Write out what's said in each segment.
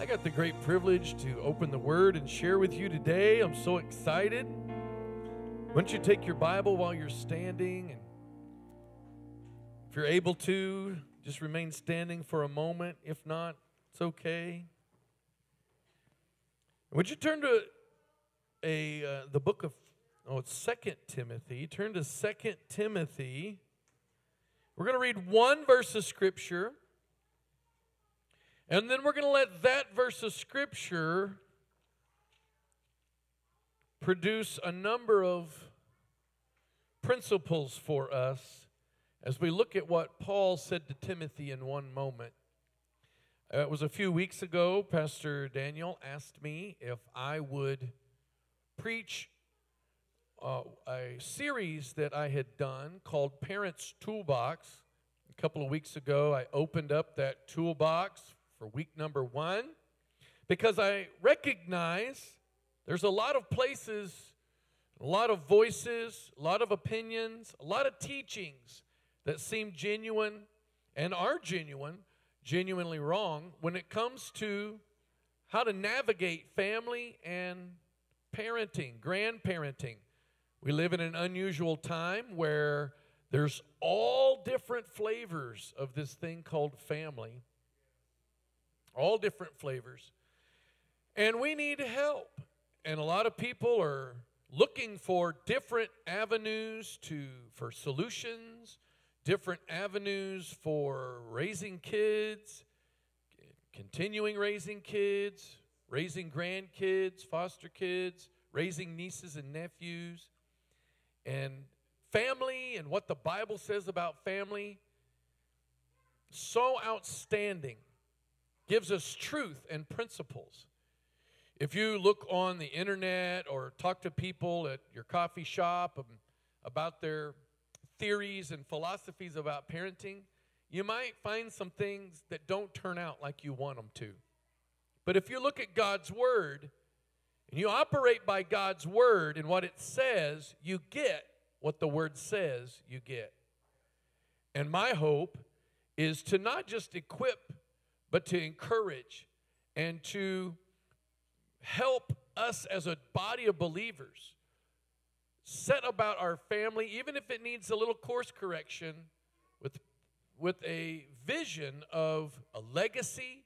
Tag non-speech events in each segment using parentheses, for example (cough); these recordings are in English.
I got the great privilege to open the Word and share with you today. I'm so excited. Why don't you take your Bible while you're standing? And if you're able to, just remain standing for a moment. If not, it's okay. Would you turn to a uh, the book of oh it's Second Timothy? Turn to Second Timothy. We're going to read one verse of scripture. And then we're going to let that verse of scripture produce a number of principles for us as we look at what Paul said to Timothy in one moment. Uh, it was a few weeks ago, Pastor Daniel asked me if I would preach uh, a series that I had done called Parents Toolbox. A couple of weeks ago, I opened up that toolbox for week number one because I recognize there's a lot of places, a lot of voices, a lot of opinions, a lot of teachings that seem genuine and are genuine, genuinely wrong when it comes to how to navigate family and parenting, grandparenting. We live in an unusual time where there's all different flavors of this thing called family all different flavors. And we need help. And a lot of people are looking for different avenues to for solutions, different avenues for raising kids, continuing raising kids, raising grandkids, foster kids, raising nieces and nephews, and family and what the Bible says about family. So outstanding gives us truth and principles. If you look on the internet or talk to people at your coffee shop about their theories and philosophies about parenting, you might find some things that don't turn out like you want them to. But if you look at God's Word and you operate by God's Word and what it says, you get what the Word says you get. And my hope is to not just equip but to encourage and to help us as a body of believers set about our family, even if it needs a little course correction, with, with a vision of a legacy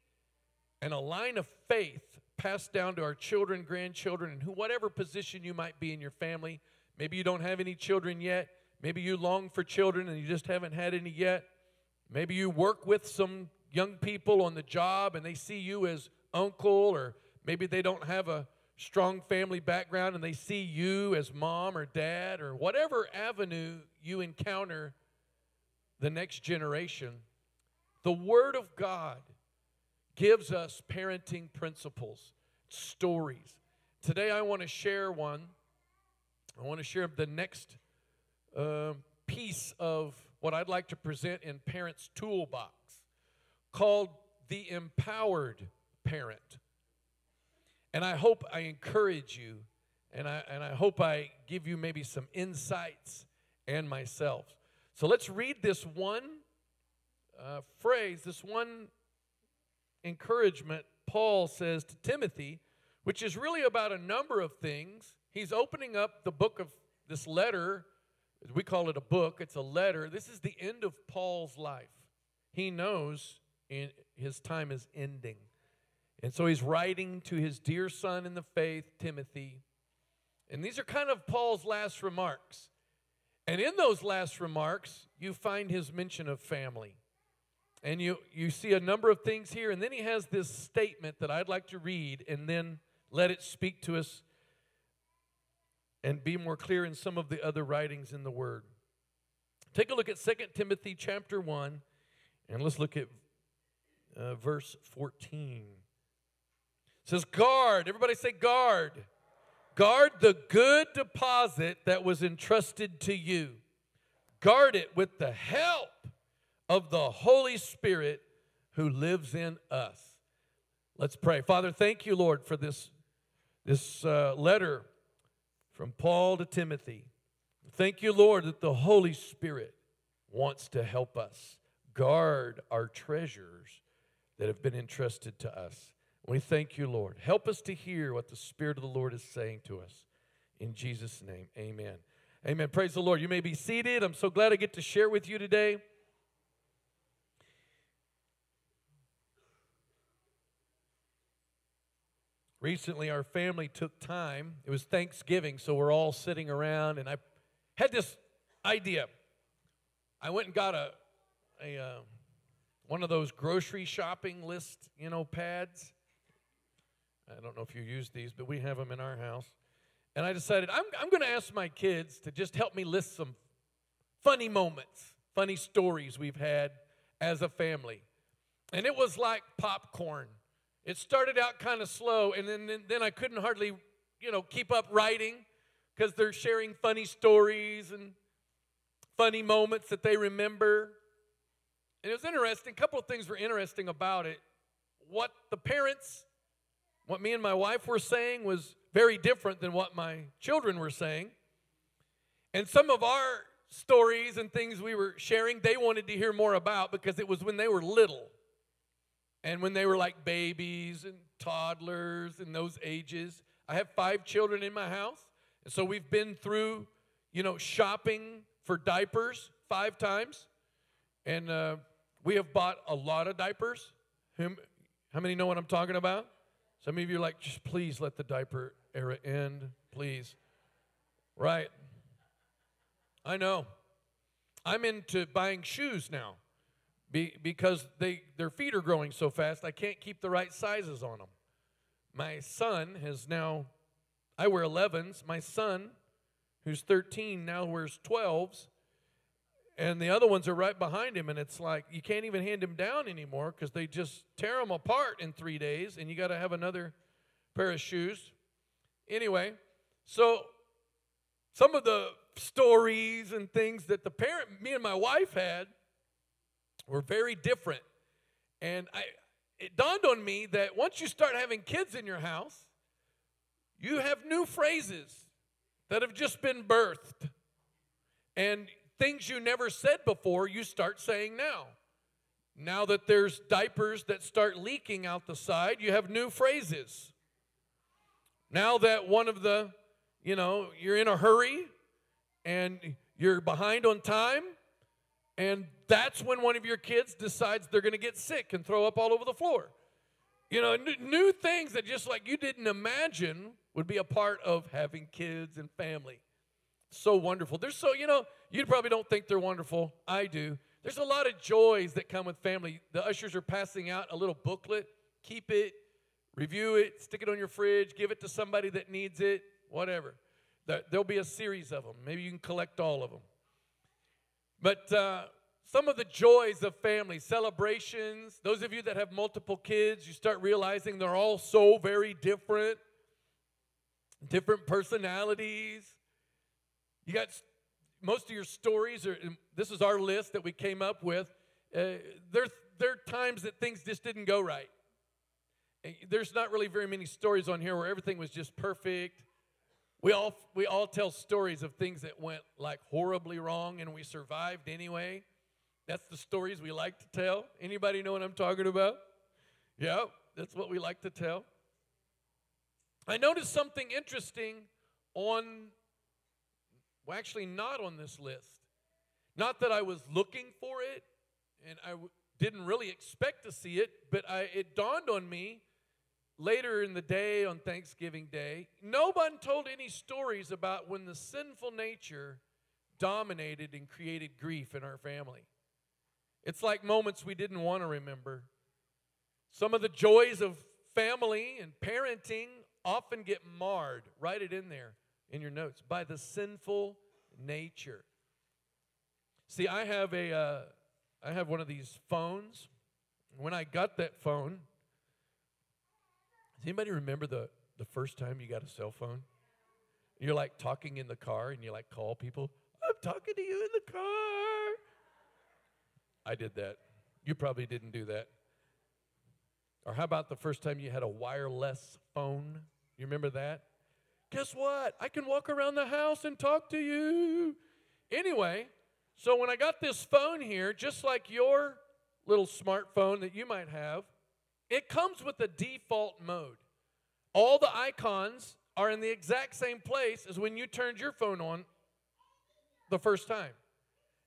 and a line of faith passed down to our children, grandchildren, and who, whatever position you might be in your family. Maybe you don't have any children yet. Maybe you long for children and you just haven't had any yet. Maybe you work with some young people on the job and they see you as uncle, or maybe they don't have a strong family background and they see you as mom or dad, or whatever avenue you encounter the next generation, the Word of God gives us parenting principles, stories. Today, I want to share one. I want to share the next uh, piece of what I'd like to present in Parents Toolbox called The Empowered Parent. And I hope I encourage you and I, and I hope I give you maybe some insights and myself. So let's read this one uh, phrase, this one encouragement Paul says to Timothy, which is really about a number of things. He's opening up the book of this letter. We call it a book, it's a letter. This is the end of Paul's life. He knows in, his time is ending. And so he's writing to his dear son in the faith, Timothy. And these are kind of Paul's last remarks. And in those last remarks, you find his mention of family. And you, you see a number of things here. And then he has this statement that I'd like to read and then let it speak to us and be more clear in some of the other writings in the Word. Take a look at 2 Timothy chapter 1, and let's look at uh, verse 14. It says, Guard, everybody say, guard. Guard the good deposit that was entrusted to you. Guard it with the help of the Holy Spirit who lives in us. Let's pray. Father, thank you, Lord, for this, this uh, letter from Paul to Timothy. Thank you, Lord, that the Holy Spirit wants to help us guard our treasures that have been entrusted to us. We thank you, Lord. Help us to hear what the Spirit of the Lord is saying to us. In Jesus' name, amen. Amen. Praise the Lord. You may be seated. I'm so glad I get to share with you today. Recently, our family took time. It was Thanksgiving, so we're all sitting around, and I had this idea. I went and got a, a uh, one of those grocery shopping list, you know, pads. I don't know if you use these, but we have them in our house. And I decided I'm, I'm going to ask my kids to just help me list some funny moments, funny stories we've had as a family. And it was like popcorn. It started out kind of slow, and then, then, then I couldn't hardly, you know, keep up writing because they're sharing funny stories and funny moments that they remember. And it was interesting. A couple of things were interesting about it. What the parents, what me and my wife were saying was very different than what my children were saying. And some of our stories and things we were sharing, they wanted to hear more about because it was when they were little. And when they were like babies and toddlers and those ages, I have five children in my house. And so we've been through, you know, shopping for diapers five times. And uh, we have bought a lot of diapers. How many know what I'm talking about? Some of you are like, just please let the diaper era end, please. Right. I know. I'm into buying shoes now. Be, because they, their feet are growing so fast, I can't keep the right sizes on them. My son has now, I wear 11s. My son, who's 13, now wears 12s. And the other ones are right behind him. And it's like you can't even hand him down anymore because they just tear them apart in three days. And you got to have another pair of shoes. Anyway, so some of the stories and things that the parent, me and my wife had, were very different. And I, it dawned on me that once you start having kids in your house, you have new phrases that have just been birthed. And things you never said before, you start saying now. Now that there's diapers that start leaking out the side, you have new phrases. Now that one of the, you know, you're in a hurry and you're behind on time, and that's when one of your kids decides they're going to get sick and throw up all over the floor. You know, new things that just like you didn't imagine would be a part of having kids and family. So wonderful. There's so, you know, you probably don't think they're wonderful. I do. There's a lot of joys that come with family. The ushers are passing out a little booklet. Keep it, review it, stick it on your fridge, give it to somebody that needs it, whatever. There'll be a series of them. Maybe you can collect all of them. But uh, some of the joys of family, celebrations, those of you that have multiple kids, you start realizing they're all so very different, different personalities. You got most of your stories, are, this is our list that we came up with. Uh, there, there are times that things just didn't go right. There's not really very many stories on here where everything was just perfect we all, we all tell stories of things that went like horribly wrong and we survived anyway. That's the stories we like to tell. Anybody know what I'm talking about? Yeah, that's what we like to tell. I noticed something interesting on, well, actually, not on this list. Not that I was looking for it and I w- didn't really expect to see it, but I, it dawned on me later in the day on Thanksgiving Day, no one told any stories about when the sinful nature dominated and created grief in our family. It's like moments we didn't want to remember. Some of the joys of family and parenting often get marred, write it in there in your notes, by the sinful nature. See, I have a, uh, I have one of these phones. When I got that phone, does anybody remember the, the first time you got a cell phone? You're like talking in the car and you like call people. I'm talking to you in the car. I did that. You probably didn't do that. Or how about the first time you had a wireless phone? You remember that? Guess what? I can walk around the house and talk to you. Anyway, so when I got this phone here, just like your little smartphone that you might have, It comes with a default mode. All the icons are in the exact same place as when you turned your phone on the first time.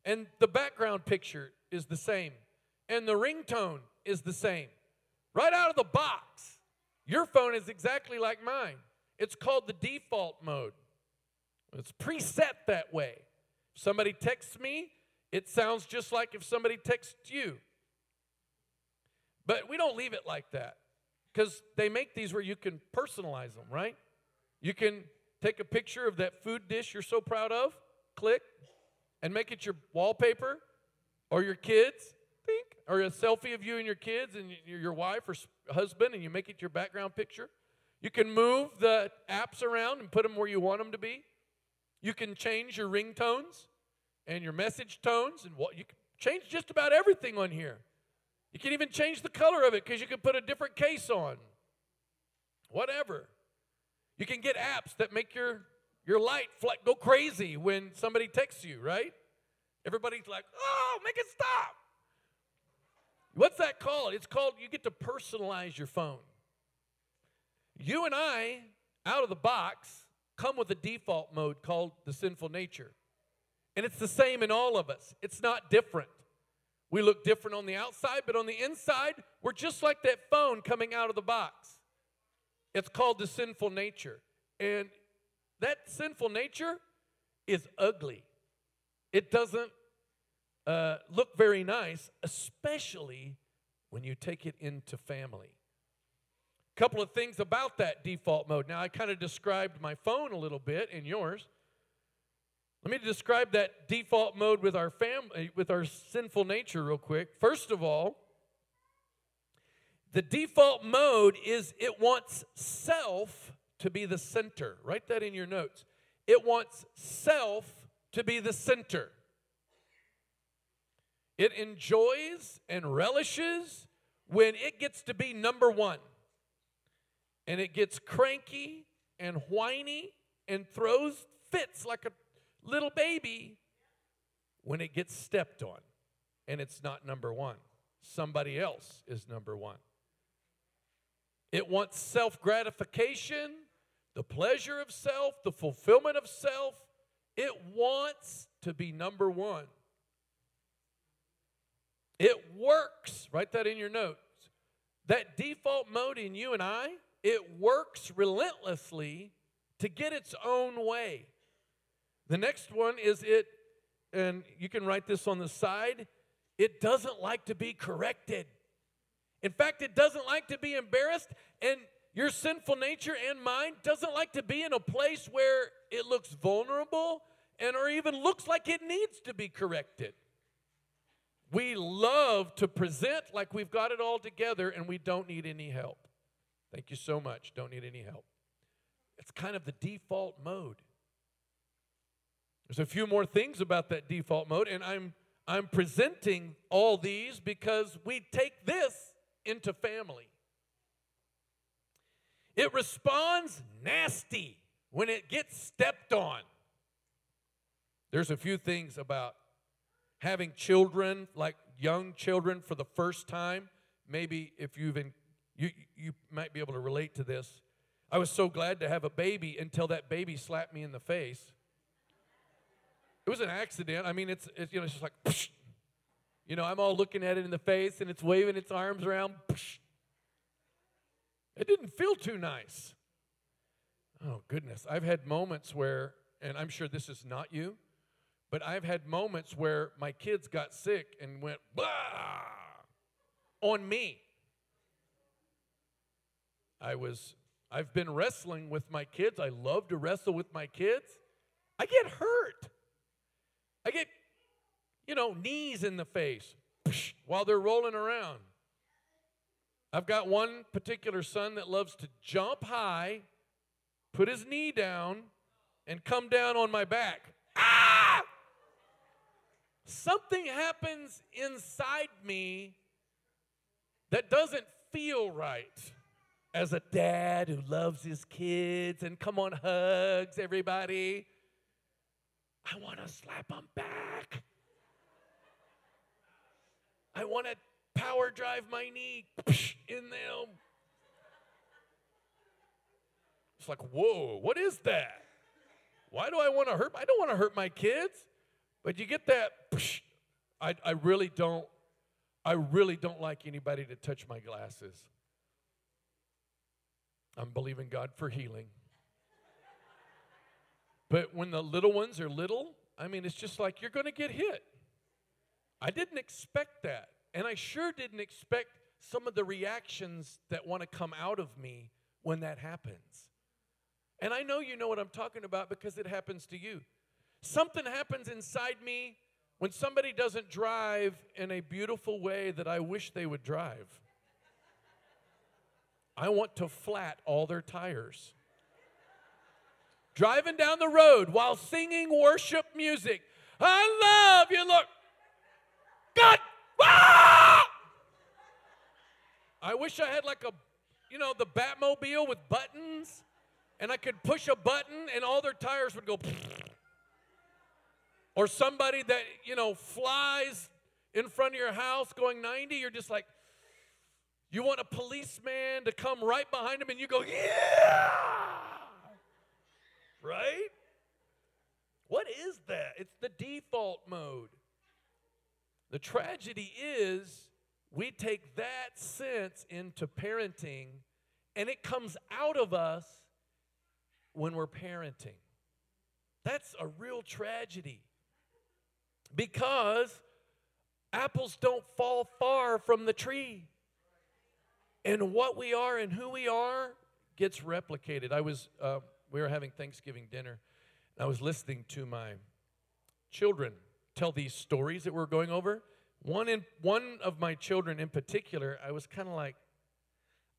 And the background picture is the same. And the ringtone is the same. Right out of the box, your phone is exactly like mine. It's called the default mode. It's preset that way. If somebody texts me, it sounds just like if somebody texts you. But we don't leave it like that because they make these where you can personalize them, right? You can take a picture of that food dish you're so proud of, click, and make it your wallpaper or your kids, think, or a selfie of you and your kids and your wife or husband, and you make it your background picture. You can move the apps around and put them where you want them to be. You can change your ringtones and your message tones, and what you can change just about everything on here. You can even change the color of it because you can put a different case on. Whatever. You can get apps that make your your light go crazy when somebody texts you, right? Everybody's like, "Oh, make it stop." What's that called? It's called you get to personalize your phone. You and I, out of the box, come with a default mode called the sinful nature. And it's the same in all of us, it's not different. We look different on the outside, but on the inside, we're just like that phone coming out of the box. It's called the sinful nature. And that sinful nature is ugly. It doesn't uh, look very nice, especially when you take it into family couple of things about that default mode. Now, I kind of described my phone a little bit and yours. Let me describe that default mode with our family, eh, with our sinful nature, real quick. First of all, the default mode is it wants self to be the center. Write that in your notes. It wants self to be the center. It enjoys and relishes when it gets to be number one and it gets cranky and whiny and throws fits like a little baby when it gets stepped on and it's not number one. Somebody else is number one. It wants self gratification, the pleasure of self, the fulfillment of self. It wants to be number one. It works. Write that in your notes. That default mode in you and I it works relentlessly to get its own way. The next one is it, and you can write this on the side, it doesn't like to be corrected. In fact, it doesn't like to be embarrassed, and your sinful nature and mine doesn't like to be in a place where it looks vulnerable and or even looks like it needs to be corrected. We love to present like we've got it all together and we don't need any help. Thank you so much. Don't need any help. It's kind of the default mode. There's a few more things about that default mode, and I'm I'm presenting all these because we take this into family. It responds nasty when it gets stepped on. There's a few things about having children, like young children for the first time. Maybe if you've you, you might be able to relate to this. I was so glad to have a baby until that baby slapped me in the face. It was an accident. I mean, it's, it's you know, it's just like, psh. you know, I'm all looking at it in the face and it's waving its arms around. Psh. It didn't feel too nice. Oh, goodness. I've had moments where, and I'm sure this is not you, but I've had moments where my kids got sick and went, blah, on me. I was I've been wrestling with my kids. I love to wrestle with my kids. I get hurt. I get you know, knees in the face while they're rolling around. I've got one particular son that loves to jump high, put his knee down, and come down on my back. Ah! Something happens inside me that doesn't feel right as a dad who loves his kids and come on, hugs everybody. I want to slap them back. I want to power drive my knee (laughs) in them. It's like, whoa, what is that? Why do I want to hurt? I don't want to hurt my kids. But you get that, (laughs) I, I really don't, I really don't like anybody to touch my glasses. I'm believing God for healing. But when the little ones are little, I mean, it's just like you're going to get hit. I didn't expect that. And I sure didn't expect some of the reactions that want to come out of me when that happens. And I know you know what I'm talking about because it happens to you. Something happens inside me when somebody doesn't drive in a beautiful way that I wish they would drive. I want to flat all their tires. Driving down the road while singing worship music. I love you, Look, God, ah! I wish I had like a, you know, the Batmobile with buttons, and I could push a button and all their tires would go. Or somebody that, you know, flies in front of your house going 90, you're just like, you want a policeman to come right behind him and you go, yeah! Right? What is that? It's the default mode. The tragedy is we take that sense into parenting and it comes out of us when we're parenting. That's a real tragedy because apples don't fall far from the tree and what we are and who we are gets replicated. I was, uh, we were having Thanksgiving dinner, and I was listening to my children tell these stories that we're going over. One in one of my children in particular, I was kind of like,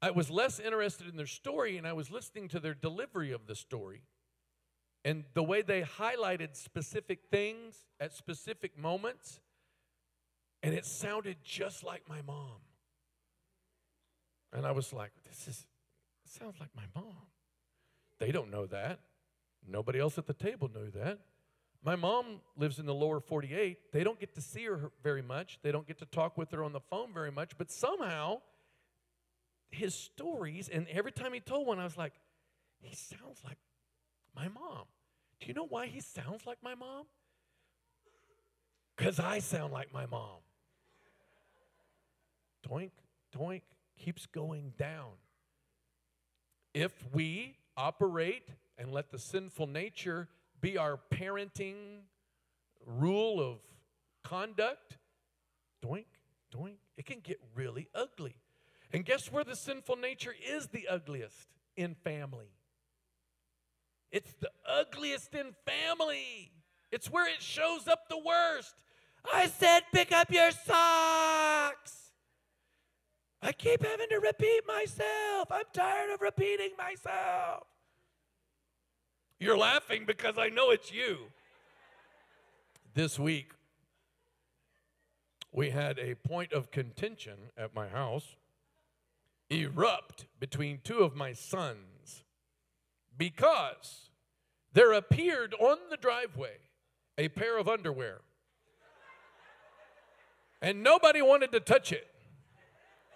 I was less interested in their story, and I was listening to their delivery of the story. And the way they highlighted specific things at specific moments, and it sounded just like my mom. And I was like, this is sounds like my mom. They don't know that. Nobody else at the table knew that. My mom lives in the lower 48. They don't get to see her very much. They don't get to talk with her on the phone very much. But somehow, his stories, and every time he told one, I was like, he sounds like my mom. Do you know why he sounds like my mom? Because I sound like my mom. Doink, doink, keeps going down. If we operate and let the sinful nature be our parenting rule of conduct, doink, doink, it can get really ugly. And guess where the sinful nature is the ugliest? In family. It's the ugliest in family. It's where it shows up the worst. I said, pick up your socks. I keep having to repeat myself. I'm tired of repeating myself. You're laughing because I know it's you. This week, we had a point of contention at my house erupt between two of my sons because there appeared on the driveway a pair of underwear. And nobody wanted to touch it.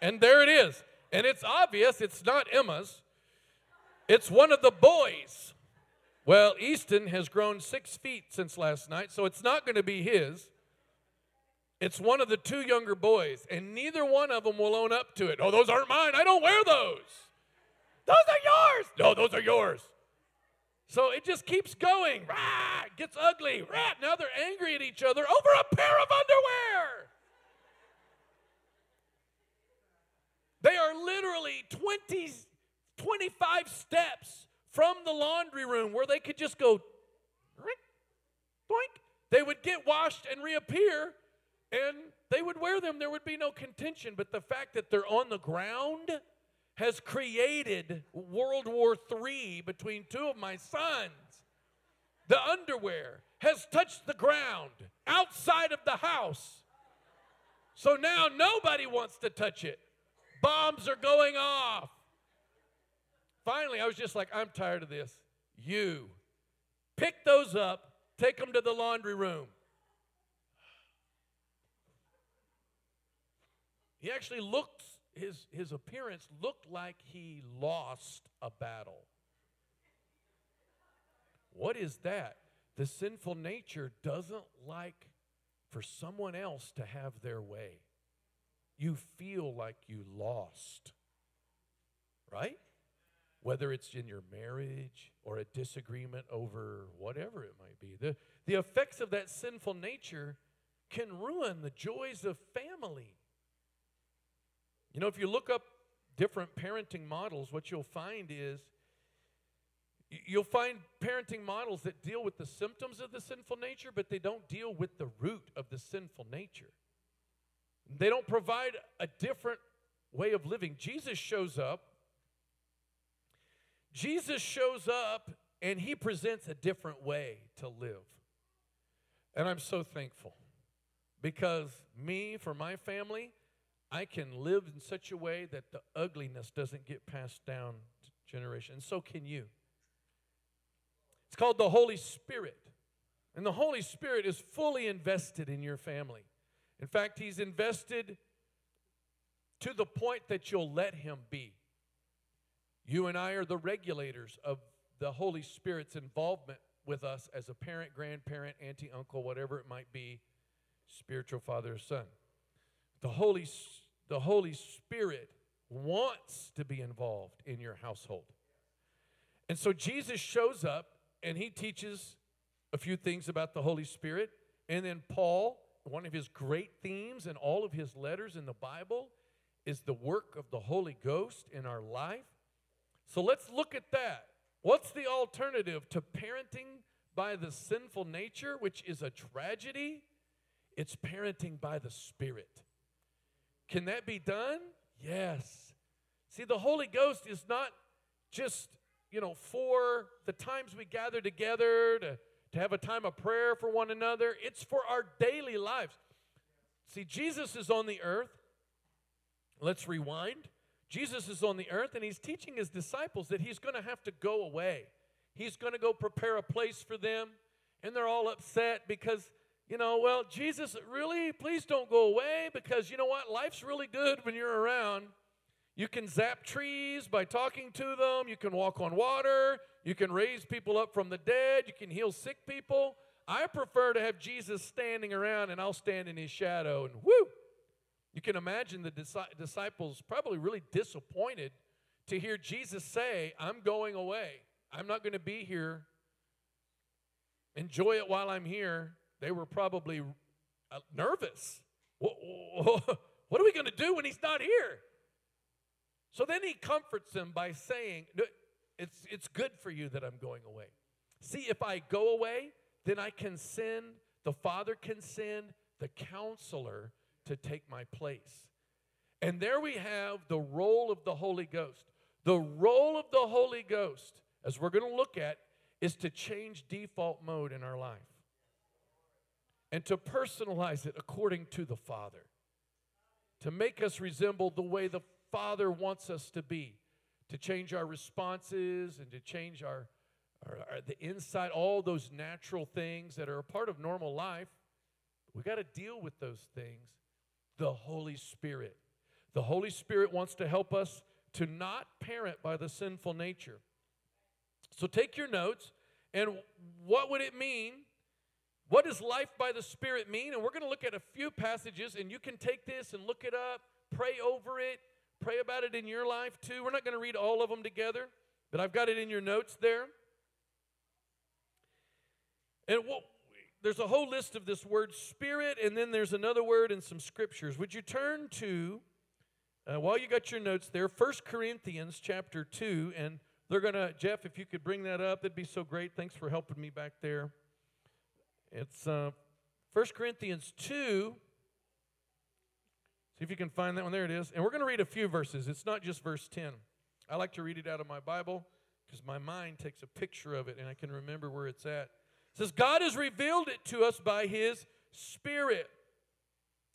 And there it is. And it's obvious it's not Emma's, it's one of the boys. Well, Easton has grown six feet since last night, so it's not going to be his. It's one of the two younger boys, and neither one of them will own up to it. Oh, those aren't mine. I don't wear those. Those are yours. No, those are yours. So it just keeps going. Rah, gets ugly. Rah, now they're angry at each other over a pair of underwear. They are literally 20, 25 steps from the laundry room where they could just go, boink. They would get washed and reappear, and they would wear them. There would be no contention. But the fact that they're on the ground has created World War III between two of my sons. The underwear has touched the ground outside of the house. So now nobody wants to touch it. Bombs are going off. Finally, I was just like, I'm tired of this. You pick those up, take them to the laundry room. He actually looked, his, his appearance looked like he lost a battle. What is that? The sinful nature doesn't like for someone else to have their way. You feel like you lost, right? Whether it's in your marriage or a disagreement over whatever it might be. The, the effects of that sinful nature can ruin the joys of family. You know, if you look up different parenting models, what you'll find is You'll find parenting models that deal with the symptoms of the sinful nature, but they don't deal with the root of the sinful nature. They don't provide a different way of living. Jesus shows up. Jesus shows up and he presents a different way to live. And I'm so thankful because me, for my family, I can live in such a way that the ugliness doesn't get passed down to generation. And so can you. It's called the Holy Spirit. And the Holy Spirit is fully invested in your family. In fact, He's invested to the point that you'll let Him be. You and I are the regulators of the Holy Spirit's involvement with us as a parent, grandparent, auntie, uncle, whatever it might be, spiritual father or son. The Holy, the Holy Spirit wants to be involved in your household. And so Jesus shows up and he teaches a few things about the Holy Spirit. And then Paul, one of his great themes in all of his letters in the Bible, is the work of the Holy Ghost in our life. So let's look at that. What's the alternative to parenting by the sinful nature, which is a tragedy? It's parenting by the Spirit. Can that be done? Yes. See, the Holy Ghost is not just you know, for the times we gather together to, to have a time of prayer for one another. It's for our daily lives. See, Jesus is on the earth. Let's rewind. Jesus is on the earth and he's teaching his disciples that he's going to have to go away. He's going to go prepare a place for them. And they're all upset because, you know, well, Jesus, really, please don't go away because, you know what? Life's really good when you're around. You can zap trees by talking to them. You can walk on water. You can raise people up from the dead. You can heal sick people. I prefer to have Jesus standing around and I'll stand in his shadow and whoo. You can imagine the disciples probably really disappointed to hear Jesus say, I'm going away. I'm not going to be here. Enjoy it while I'm here. They were probably uh, nervous. What, (laughs) what are we going to do when he's not here? So then he comforts them by saying, it's, it's good for you that I'm going away. See, if I go away, then I can send, the Father can send the counselor to take my place. And there we have the role of the Holy Ghost. The role of the Holy Ghost, as we're going to look at, is to change default mode in our life and to personalize it according to the Father, to make us resemble the way the Father wants us to be, to change our responses and to change our, our, our the inside, all those natural things that are a part of normal life. We got to deal with those things. The Holy Spirit. The Holy Spirit wants to help us to not parent by the sinful nature. So take your notes, and what would it mean? What does life by the Spirit mean? And we're going to look at a few passages, and you can take this and look it up, pray over it, Pray about it in your life too. We're not going to read all of them together, but I've got it in your notes there. And what, there's a whole list of this word spirit, and then there's another word in some scriptures. Would you turn to, uh, while you got your notes there, First Corinthians chapter 2, and they're going to, Jeff, if you could bring that up, that'd be so great. Thanks for helping me back there. It's uh, 1 Corinthians 2, See if you can find that one. There it is. And we're going to read a few verses. It's not just verse 10. I like to read it out of my Bible because my mind takes a picture of it and I can remember where it's at. It says, God has revealed it to us by his Spirit.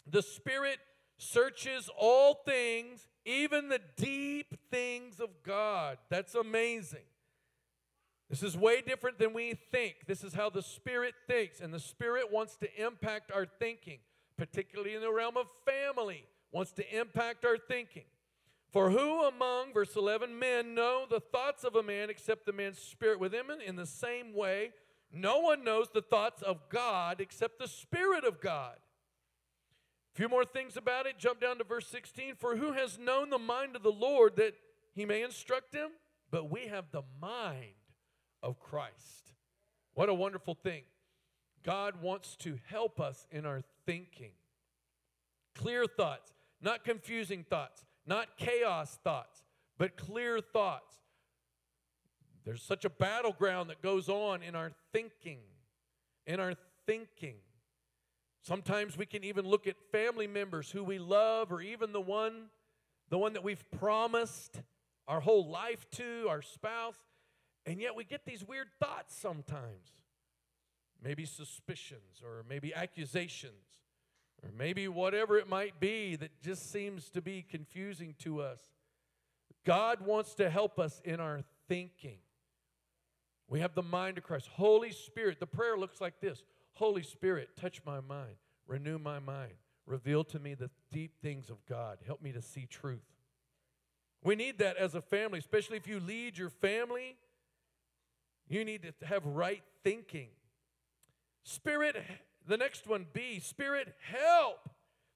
The Spirit searches all things, even the deep things of God. That's amazing. This is way different than we think. This is how the Spirit thinks, and the Spirit wants to impact our thinking, particularly in the realm of family wants to impact our thinking. For who among, verse 11, men know the thoughts of a man except the man's spirit within him? In the same way, no one knows the thoughts of God except the Spirit of God. A few more things about it. Jump down to verse 16. For who has known the mind of the Lord that he may instruct him? But we have the mind of Christ. What a wonderful thing. God wants to help us in our thinking. Clear thoughts, not confusing thoughts, not chaos thoughts, but clear thoughts. There's such a battleground that goes on in our thinking. In our thinking. Sometimes we can even look at family members who we love or even the one the one that we've promised our whole life to, our spouse, and yet we get these weird thoughts sometimes. Maybe suspicions or maybe accusations or maybe whatever it might be that just seems to be confusing to us. God wants to help us in our thinking. We have the mind of Christ. Holy Spirit, the prayer looks like this Holy Spirit, touch my mind, renew my mind, reveal to me the deep things of God, help me to see truth. We need that as a family, especially if you lead your family. You need to have right thinking. Spirit, the next one, B, Spirit, help.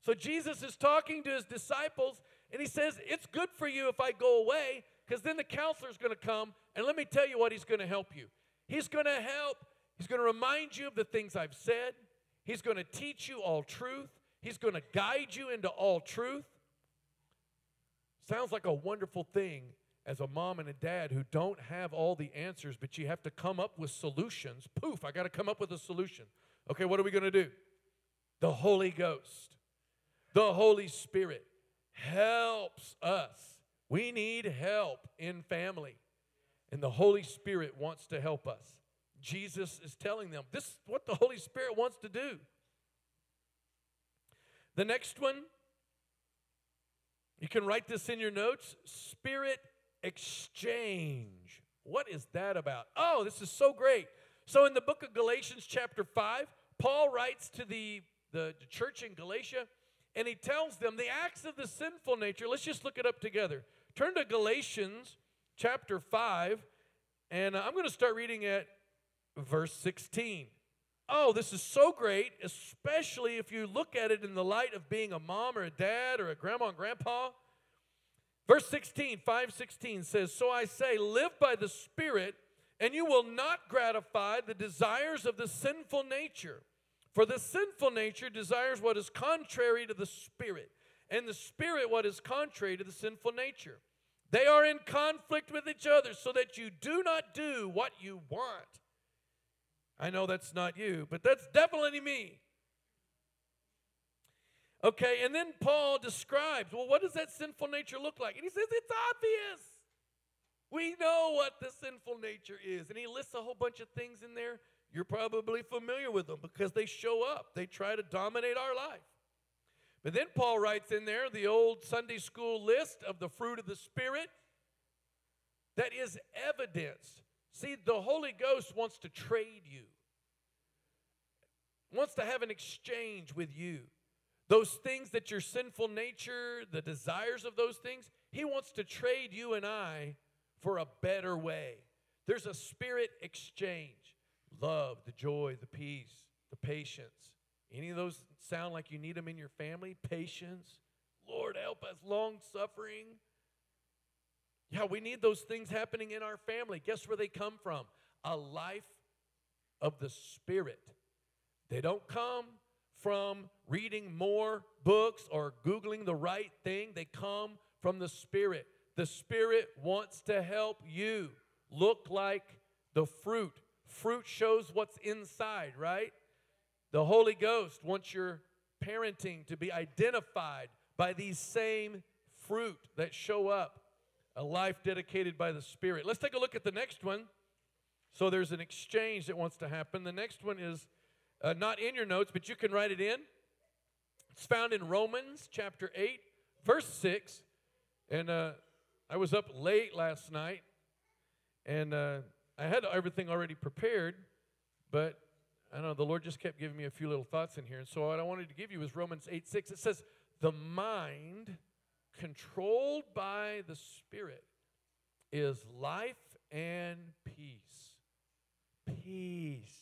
So Jesus is talking to his disciples and he says, It's good for you if I go away because then the counselor is going to come and let me tell you what he's going to help you. He's going to help, he's going to remind you of the things I've said, he's going to teach you all truth, he's going to guide you into all truth. Sounds like a wonderful thing as a mom and a dad who don't have all the answers, but you have to come up with solutions. Poof, I got to come up with a solution. Okay, what are we going to do? The Holy Ghost, the Holy Spirit helps us. We need help in family, and the Holy Spirit wants to help us. Jesus is telling them this is what the Holy Spirit wants to do. The next one, you can write this in your notes Spirit exchange. What is that about? Oh, this is so great. So, in the book of Galatians, chapter 5, Paul writes to the, the, church in Galatia and he tells them the acts of the sinful nature. Let's just look it up together. Turn to Galatians chapter 5, and I'm going to start reading at verse 16. Oh, this is so great, especially if you look at it in the light of being a mom or a dad or a grandma and grandpa. Verse 16, 516 says, So I say, live by the Spirit, and you will not gratify the desires of the sinful nature. For the sinful nature desires what is contrary to the Spirit, and the Spirit what is contrary to the sinful nature. They are in conflict with each other, so that you do not do what you want. I know that's not you, but that's definitely me. Okay, and then Paul describes, well, what does that sinful nature look like? And he says, it's obvious. We know what the sinful nature is. And he lists a whole bunch of things in there. You're probably familiar with them because they show up, they try to dominate our life. But then Paul writes in there the old Sunday school list of the fruit of the Spirit that is evidence See, the Holy Ghost wants to trade you, wants to have an exchange with you. Those things that your sinful nature, the desires of those things, He wants to trade you and I for a better way. There's a spirit exchange love, the joy, the peace, the patience. Any of those sound like you need them in your family? Patience. Lord, help us. Long suffering yeah, we need those things happening in our family. Guess where they come from? A life of the Spirit. They don't come from reading more books or Googling the right thing, they come from the Spirit. The Spirit wants to help you look like the fruit. Fruit shows what's inside, right? The Holy Ghost wants your parenting to be identified by these same fruit that show up a life dedicated by the Spirit. Let's take a look at the next one. So there's an exchange that wants to happen. The next one is uh, not in your notes, but you can write it in. It's found in Romans chapter 8, verse 6. And uh, I was up late last night, and uh, I had everything already prepared, but I don't know, the Lord just kept giving me a few little thoughts in here. And so what I wanted to give you is Romans 8, 6. It says, the mind controlled by the Spirit is life and peace. Peace.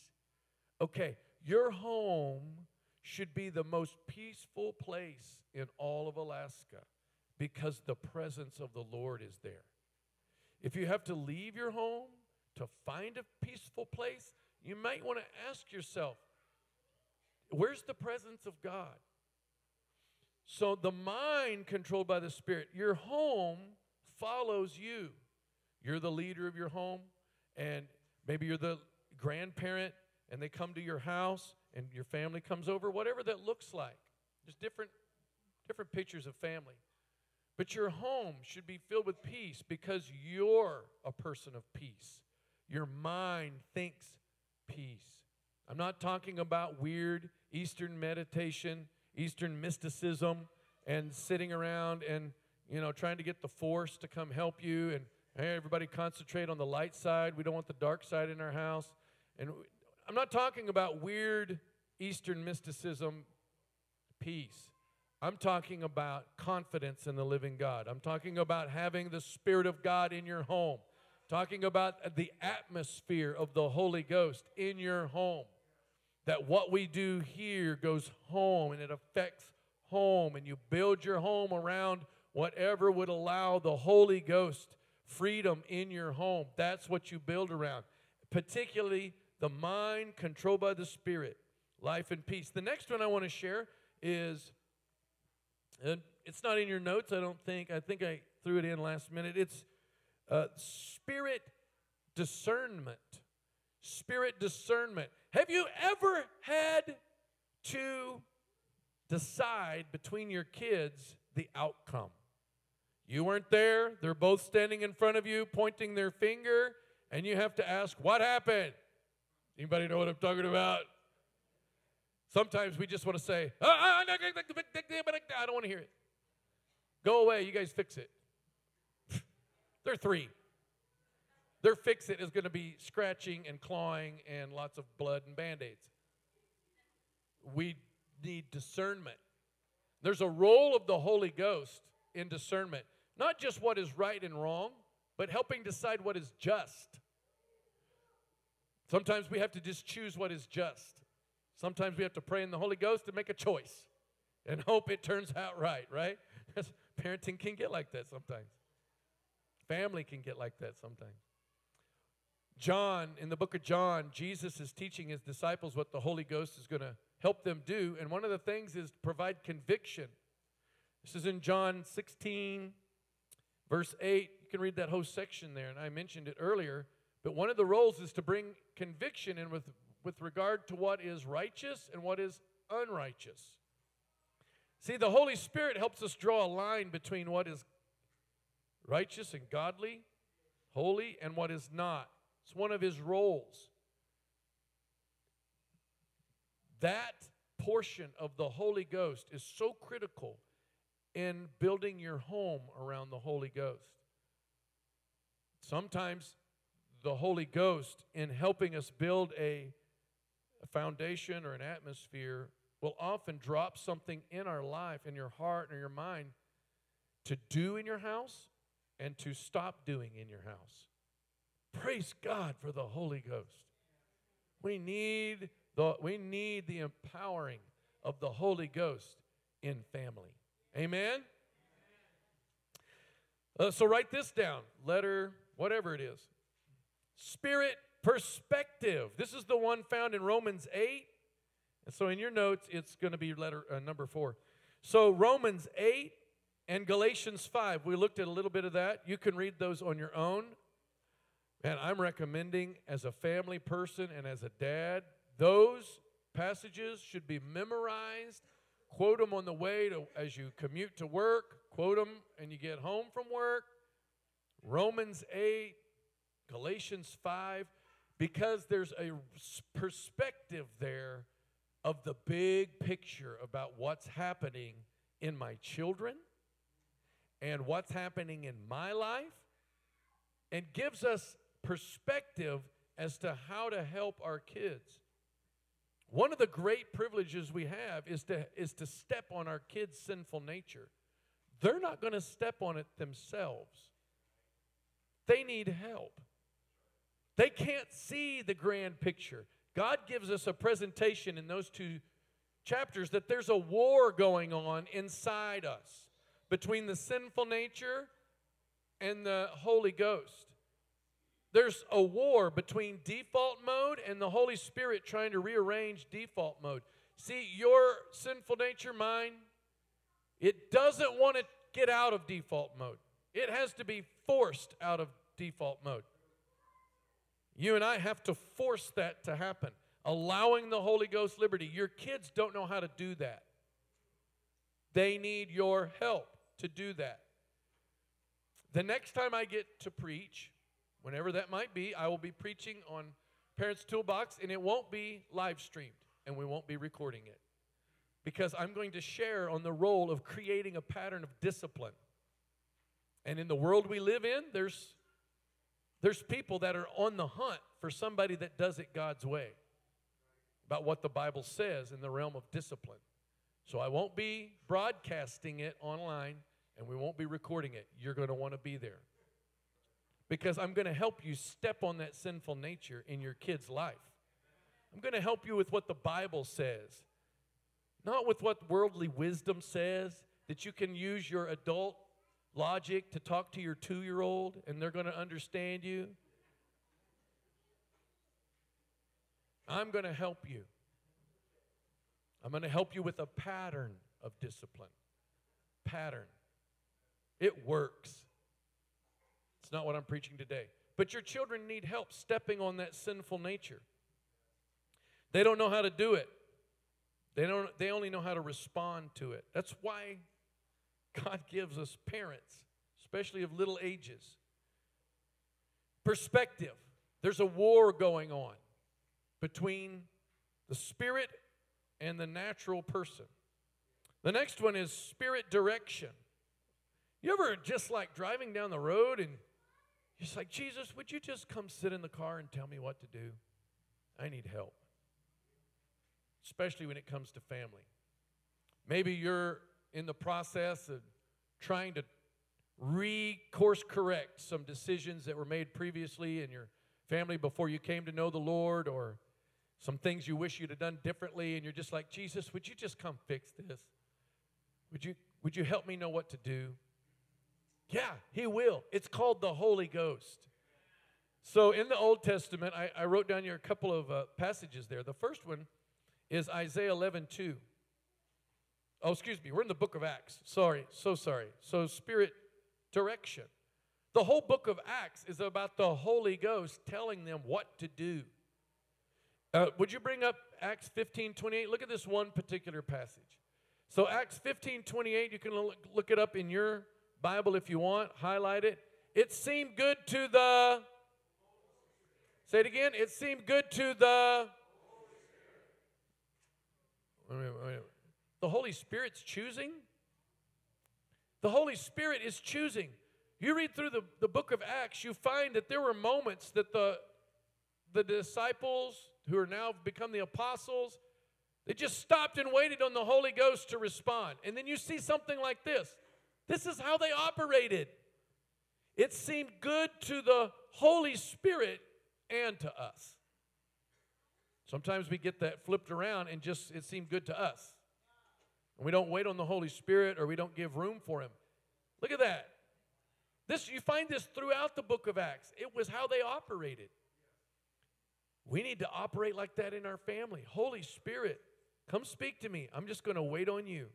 Okay, your home should be the most peaceful place in all of Alaska because the presence of the Lord is there. If you have to leave your home to find a peaceful place, you might want to ask yourself, where's the presence of God? So the mind controlled by the Spirit, your home follows you. You're the leader of your home, and maybe you're the grandparent, and they come to your house, and your family comes over, whatever that looks like. There's different, different pictures of family. But your home should be filled with peace because you're a person of peace. Your mind thinks peace. I'm not talking about weird Eastern meditation, Eastern mysticism, and sitting around and you know trying to get the force to come help you and hey, everybody concentrate on the light side. We don't want the dark side in our house. And I'm not talking about weird Eastern mysticism peace. I'm talking about confidence in the living God. I'm talking about having the Spirit of God in your home. Talking about the atmosphere of the Holy Ghost in your home. That what we do here goes home and it affects home, and you build your home around whatever would allow the Holy Ghost freedom in your home. That's what you build around, particularly the mind controlled by the Spirit, life and peace. The next one I want to share is, it's not in your notes, I don't think. I think I threw it in last minute. It's uh, spirit discernment. Spirit discernment. Have you ever had to decide between your kids the outcome? You weren't there. They're both standing in front of you, pointing their finger, and you have to ask, What happened? Anybody know what I'm talking about? Sometimes we just want to say, ah, ah, I don't want to hear it. Go away. You guys fix it. They're three. Their fix it is going to be scratching and clawing and lots of blood and band aids. We need discernment. There's a role of the Holy Ghost in discernment. Not just what is right and wrong, but helping decide what is just. Sometimes we have to just choose what is just. Sometimes we have to pray in the Holy Ghost and make a choice and hope it turns out right, right? (laughs) Parenting can get like that sometimes. Family can get like that sometimes. John, in the book of John, Jesus is teaching his disciples what the Holy Ghost is going to help them do. And one of the things is provide conviction. This is in John 16, Verse 8, you can read that whole section there, and I mentioned it earlier. But one of the roles is to bring conviction and with, with regard to what is righteous and what is unrighteous. See, the Holy Spirit helps us draw a line between what is righteous and godly, holy, and what is not. It's one of his roles. That portion of the Holy Ghost is so critical in building your home around the Holy Ghost. Sometimes the Holy Ghost, in helping us build a, a, foundation or an atmosphere, will often drop something in our life, in your heart, or your mind to do in your house and to stop doing in your house. Praise God for the Holy Ghost. We need the, we need the empowering of the Holy Ghost in family. Amen? Uh, so write this down letter, whatever it is. Spirit perspective. This is the one found in Romans 8. And so in your notes, it's going to be letter uh, number four. So Romans 8 and Galatians 5. We looked at a little bit of that. You can read those on your own. And I'm recommending as a family person and as a dad, those passages should be memorized Quote them on the way to, as you commute to work. Quote them and you get home from work. Romans 8, Galatians 5, because there's a perspective there of the big picture about what's happening in my children and what's happening in my life and gives us perspective as to how to help our kids. One of the great privileges we have is to, is to step on our kids' sinful nature. They're not going to step on it themselves, they need help. They can't see the grand picture. God gives us a presentation in those two chapters that there's a war going on inside us between the sinful nature and the Holy Ghost. There's a war between default mode and the Holy Spirit trying to rearrange default mode. See, your sinful nature, mine, it doesn't want to get out of default mode. It has to be forced out of default mode. You and I have to force that to happen, allowing the Holy Ghost liberty. Your kids don't know how to do that. They need your help to do that. The next time I get to preach, whenever that might be, I will be preaching on Parents Toolbox, and it won't be live streamed, and we won't be recording it. Because I'm going to share on the role of creating a pattern of discipline. And in the world we live in, there's, there's people that are on the hunt for somebody that does it God's way about what the Bible says in the realm of discipline. So I won't be broadcasting it online and we won't be recording it. You're going to want to be there because I'm going to help you step on that sinful nature in your kid's life. I'm going to help you with what the Bible says, not with what worldly wisdom says, that you can use your adult logic to talk to your two year old and they're going to understand you. I'm going to help you. I'm going to help you with a pattern of discipline. Pattern. It works. It's not what I'm preaching today. But your children need help stepping on that sinful nature. They don't know how to do it. They don't they only know how to respond to it. That's why God gives us parents, especially of little ages. Perspective. There's a war going on between the spirit and the natural person. The next one is spirit direction. You ever just like driving down the road and you're just like, Jesus, would you just come sit in the car and tell me what to do? I need help, especially when it comes to family. Maybe you're in the process of trying to re course correct some decisions that were made previously in your family before you came to know the Lord, or some things you wish you'd have done differently, and you're just like, Jesus, would you just come fix this? Would you, would you help me know what to do? Yeah, he will. It's called the Holy Ghost. So in the Old Testament, I, I wrote down here a couple of uh, passages there. The first one is Isaiah 11 2. Oh, excuse me, we're in the book of Acts. Sorry, so sorry. So, spirit direction. The whole book of Acts is about the Holy Ghost telling them what to do. Uh, would you bring up Acts 15 28? Look at this one particular passage. So, Acts 15 28, you can look it up in your Bible if you want, highlight it. It seemed good to the, say it again, it seemed good to the, wait, wait, wait. The Holy Spirit's choosing? The Holy Spirit is choosing. You read through the, the book of Acts, you find that there were moments that the, the disciples who are now become the apostles, they just stopped and waited on the Holy Ghost to respond. And then you see something like this this is how they operated. It seemed good to the Holy Spirit and to us. Sometimes we get that flipped around and just it seemed good to us. And we don't wait on the Holy Spirit or we don't give room for him. Look at that. This you find this throughout the book of Acts. It was how they operated. We need to operate like that in our family. Holy Spirit, come speak to me. I'm just going to wait on you.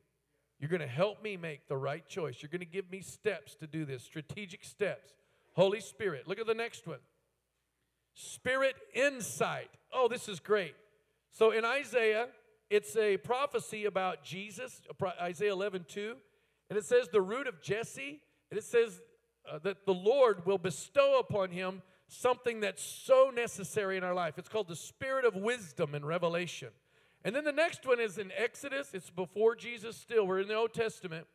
You're going to help me make the right choice. You're going to give me steps to do this, strategic steps. Holy Spirit. Look at the next one. Spirit insight. Oh, this is great. So in Isaiah, it's a prophecy about Jesus, Isaiah 11, 2. And it says, the root of Jesse, and it says uh, that the Lord will bestow upon him something that's so necessary in our life. It's called the spirit of wisdom and revelation. And then the next one is in Exodus. It's before Jesus still. We're in the Old Testament.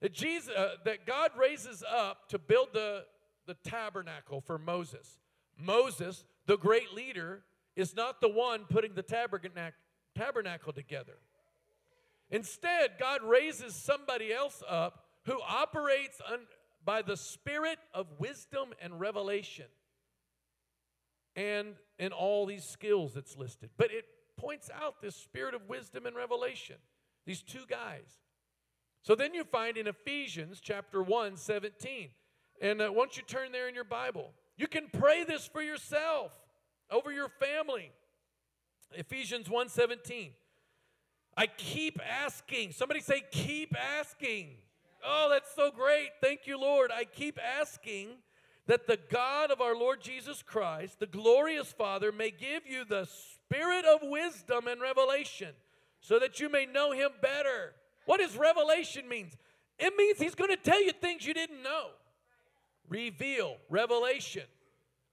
That Jesus uh, that God raises up to build the, the tabernacle for Moses. Moses, the great leader, is not the one putting the tabernacle tabernacle together. Instead, God raises somebody else up who operates un- by the spirit of wisdom and revelation and in all these skills that's listed. But it points out this spirit of wisdom and revelation, these two guys. So then you find in Ephesians chapter 1, 17. And uh, once you turn there in your Bible, you can pray this for yourself, over your family. Ephesians 1 17. I keep asking. Somebody say, keep asking. Oh, that's so great. Thank you, Lord. I keep asking that the God of our Lord Jesus Christ, the glorious Father, may give you the spirit of wisdom and revelation so that you may know him better. What does revelation means? It means he's going to tell you things you didn't know. Reveal, revelation.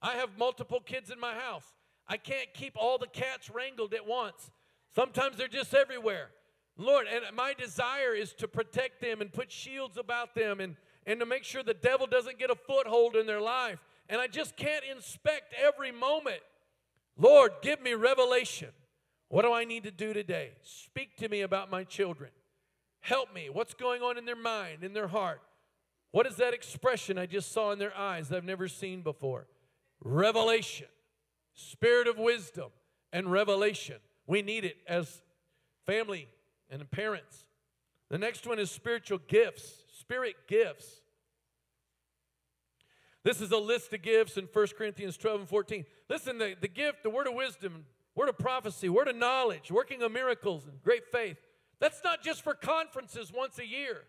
I have multiple kids in my house. I can't keep all the cats wrangled at once. Sometimes they're just everywhere. Lord, and my desire is to protect them and put shields about them and, and to make sure the devil doesn't get a foothold in their life. And I just can't inspect every moment. Lord, give me revelation. What do I need to do today? Speak to me about my children. Help me. What's going on in their mind, in their heart? What is that expression I just saw in their eyes that I've never seen before? Revelation, spirit of wisdom, and revelation. We need it as family and parents. The next one is spiritual gifts, spirit gifts. This is a list of gifts in 1 Corinthians 12 and 14. Listen, the, the gift, the word of wisdom, word of prophecy, word of knowledge, working of miracles, and great faith. That's not just for conferences once a year.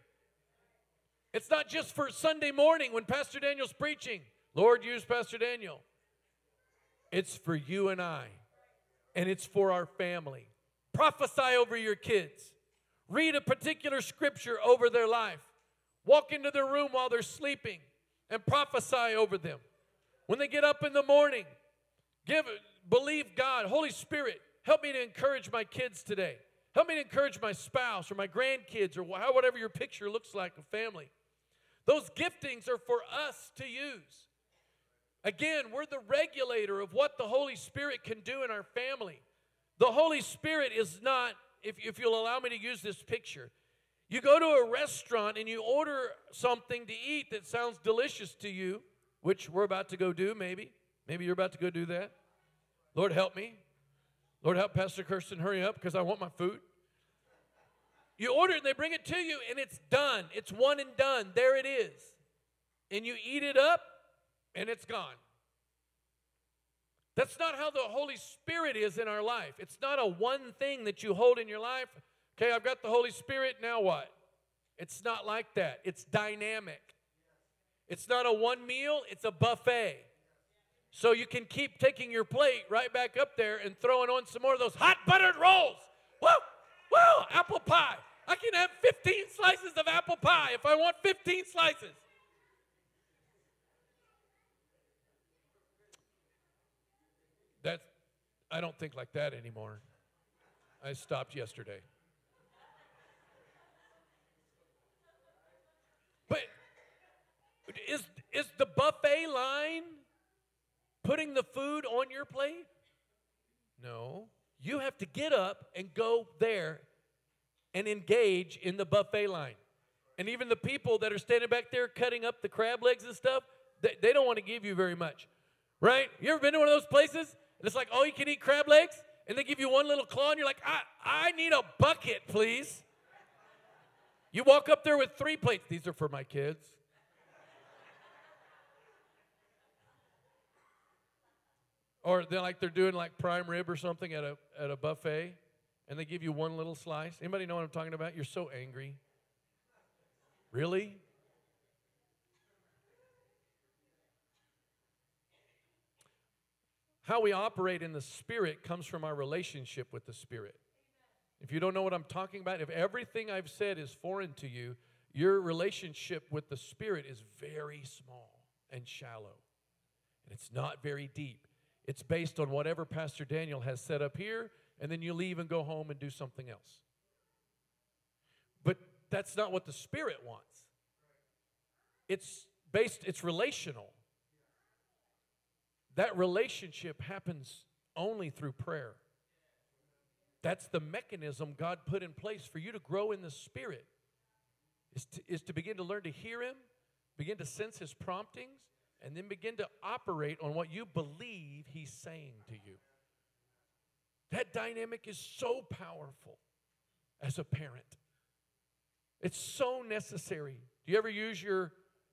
It's not just for Sunday morning when Pastor Daniel's preaching. Lord, use Pastor Daniel. It's for you and I, and it's for our family. Prophesy over your kids. Read a particular scripture over their life. Walk into their room while they're sleeping and prophesy over them. When they get up in the morning, give believe God, Holy Spirit, help me to encourage my kids today. Help me to encourage my spouse or my grandkids or whatever your picture looks like of family. Those giftings are for us to use. Again, we're the regulator of what the Holy Spirit can do in our family. The Holy Spirit is not, if, if you'll allow me to use this picture, you go to a restaurant and you order something to eat that sounds delicious to you, which we're about to go do, maybe. Maybe you're about to go do that. Lord, help me. Lord, help Pastor Kirsten hurry up because I want my food. You order it and they bring it to you and it's done. It's one and done. There it is. And you eat it up and it's gone. That's not how the Holy Spirit is in our life. It's not a one thing that you hold in your life. Okay, I've got the Holy Spirit, now what? It's not like that. It's dynamic. It's not a one meal, it's a buffet. So you can keep taking your plate right back up there and throwing on some more of those hot buttered rolls. Woo! Woo! Apple pie. I can have 15 slices of apple pie if I want 15 slices. That's, I don't think like that anymore. I stopped yesterday. But is, is the buffet line putting the food on your plate? No. You have to get up and go there and engage in the buffet line. And even the people that are standing back there cutting up the crab legs and stuff, they, they don't want to give you very much. Right? You ever been to one of those places? And it's like, oh, you can eat crab legs? And they give you one little claw, and you're like, I, I need a bucket, please. You walk up there with three plates. These are for my kids. Or they're like they're doing like prime rib or something at a at a buffet, and they give you one little slice. Anybody know what I'm talking about? You're so angry. Really? How we operate in the Spirit comes from our relationship with the Spirit. If you don't know what I'm talking about, if everything I've said is foreign to you, your relationship with the Spirit is very small and shallow. And it's not very deep. It's based on whatever Pastor Daniel has set up here, and then you leave and go home and do something else. But that's not what the Spirit wants. It's based, it's relational. That relationship happens only through prayer. That's the mechanism God put in place for you to grow in the Spirit, is to, is to begin to learn to hear Him, begin to sense His promptings, and then begin to operate on what you believe He's saying to you. That dynamic is so powerful as a parent. It's so necessary. Do you ever use your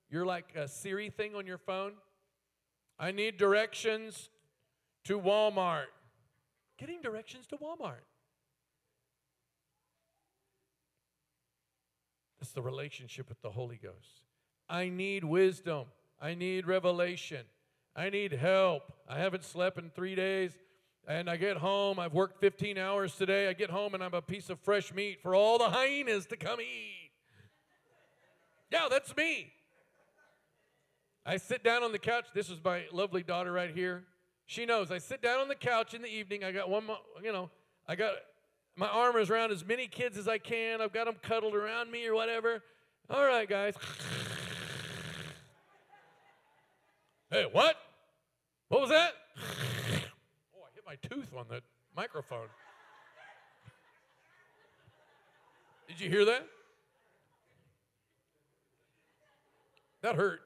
your like a Siri thing on your phone? I need directions to Walmart. Getting directions to Walmart. That's the relationship with the Holy Ghost. I need wisdom. I need revelation. I need help. I haven't slept in three days. And I get home. I've worked 15 hours today. I get home and I'm a piece of fresh meat for all the hyenas to come eat. Yeah, that's me. I sit down on the couch. This is my lovely daughter right here. She knows. I sit down on the couch in the evening. I got one, you know, I got my arm is around as many kids as I can. I've got them cuddled around me or whatever. All right, guys. hey, what? What was that? oh, I hit my tooth on the microphone. Did you hear that? That hurt.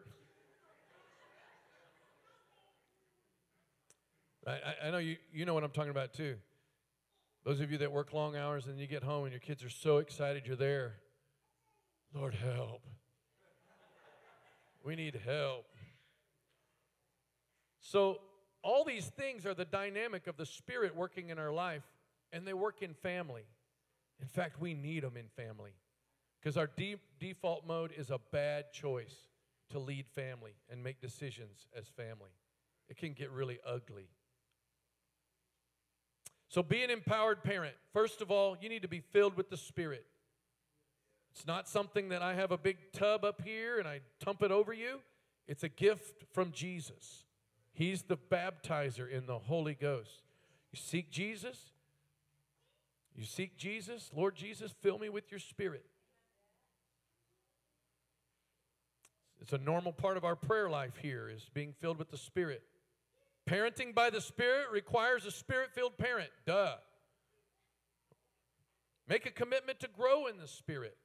I, I know you, you know what I'm talking about too. Those of you that work long hours and you get home and your kids are so excited you're there. Lord, help. We need help. So, all these things are the dynamic of the Spirit working in our life, and they work in family. In fact, we need them in family because our deep default mode is a bad choice to lead family and make decisions as family. It can get really ugly. So, be an empowered parent. First of all, you need to be filled with the Spirit. It's not something that I have a big tub up here and I dump it over you. It's a gift from Jesus. He's the baptizer in the Holy Ghost. You seek Jesus. You seek Jesus. Lord Jesus, fill me with your Spirit. It's a normal part of our prayer life here is being filled with the Spirit. Parenting by the Spirit requires a spirit filled parent. Duh. Make a commitment to grow in the Spirit.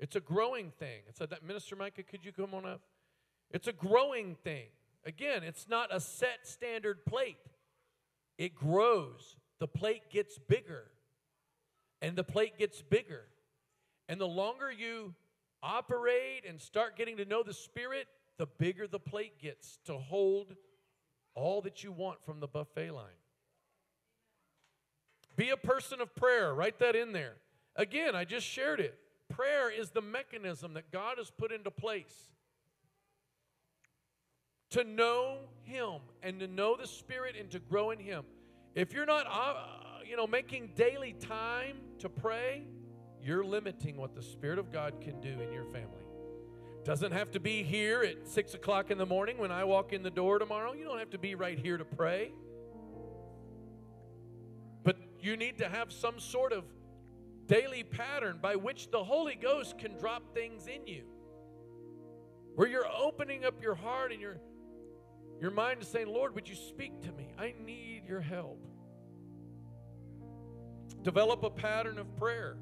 It's a growing thing. It's a, that Minister Micah, could you come on up? It's a growing thing. Again, it's not a set standard plate, it grows. The plate gets bigger, and the plate gets bigger. And the longer you operate and start getting to know the Spirit, the bigger the plate gets to hold all that you want from the buffet line. Be a person of prayer. Write that in there. Again, I just shared it. Prayer is the mechanism that God has put into place to know Him and to know the Spirit and to grow in Him. If you're not, uh, you know, making daily time to pray, you're limiting what the Spirit of God can do in your family. Doesn't have to be here at six o'clock in the morning when I walk in the door tomorrow. You don't have to be right here to pray. But you need to have some sort of daily pattern by which the Holy Ghost can drop things in you. Where you're opening up your heart and your, your mind is saying, Lord, would you speak to me? I need your help. Develop a pattern of prayer.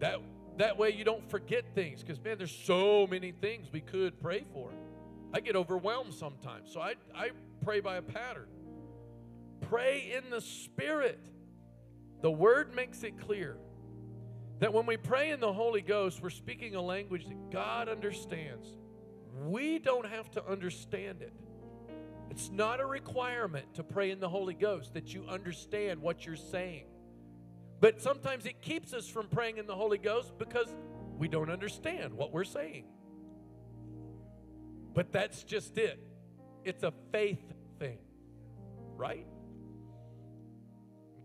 That that way you don't forget things because, man, there's so many things we could pray for. I get overwhelmed sometimes. So I, I pray by a pattern. Pray in the Spirit. The Word makes it clear that when we pray in the Holy Ghost, we're speaking a language that God understands. We don't have to understand it. It's not a requirement to pray in the Holy Ghost that you understand what you're saying. But sometimes it keeps us from praying in the Holy Ghost because we don't understand what we're saying. But that's just it. It's a faith thing, right?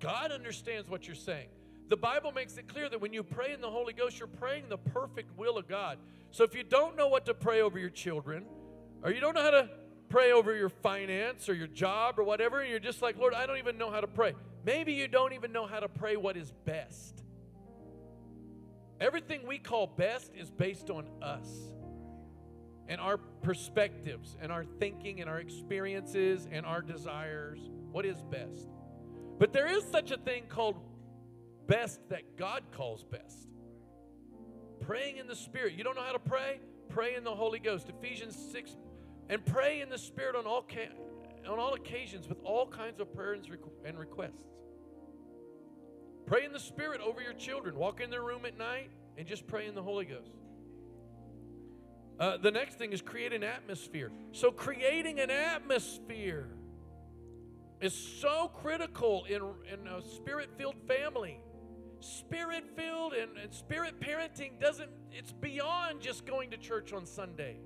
God understands what you're saying. The Bible makes it clear that when you pray in the Holy Ghost, you're praying the perfect will of God. So if you don't know what to pray over your children, or you don't know how to pray over your finance or your job or whatever, and you're just like, Lord, I don't even know how to pray. Maybe you don't even know how to pray what is best. Everything we call best is based on us and our perspectives and our thinking and our experiences and our desires. What is best? But there is such a thing called best that God calls best. Praying in the Spirit. You don't know how to pray? Pray in the Holy Ghost. Ephesians 6. And pray in the Spirit on all, on all occasions with all kinds of prayers and requests. Pray in the Spirit over your children. Walk in their room at night and just pray in the Holy Ghost. Uh, the next thing is create an atmosphere. So, creating an atmosphere is so critical in, in a spirit filled family. Spirit filled and, and spirit parenting doesn't, it's beyond just going to church on Sunday.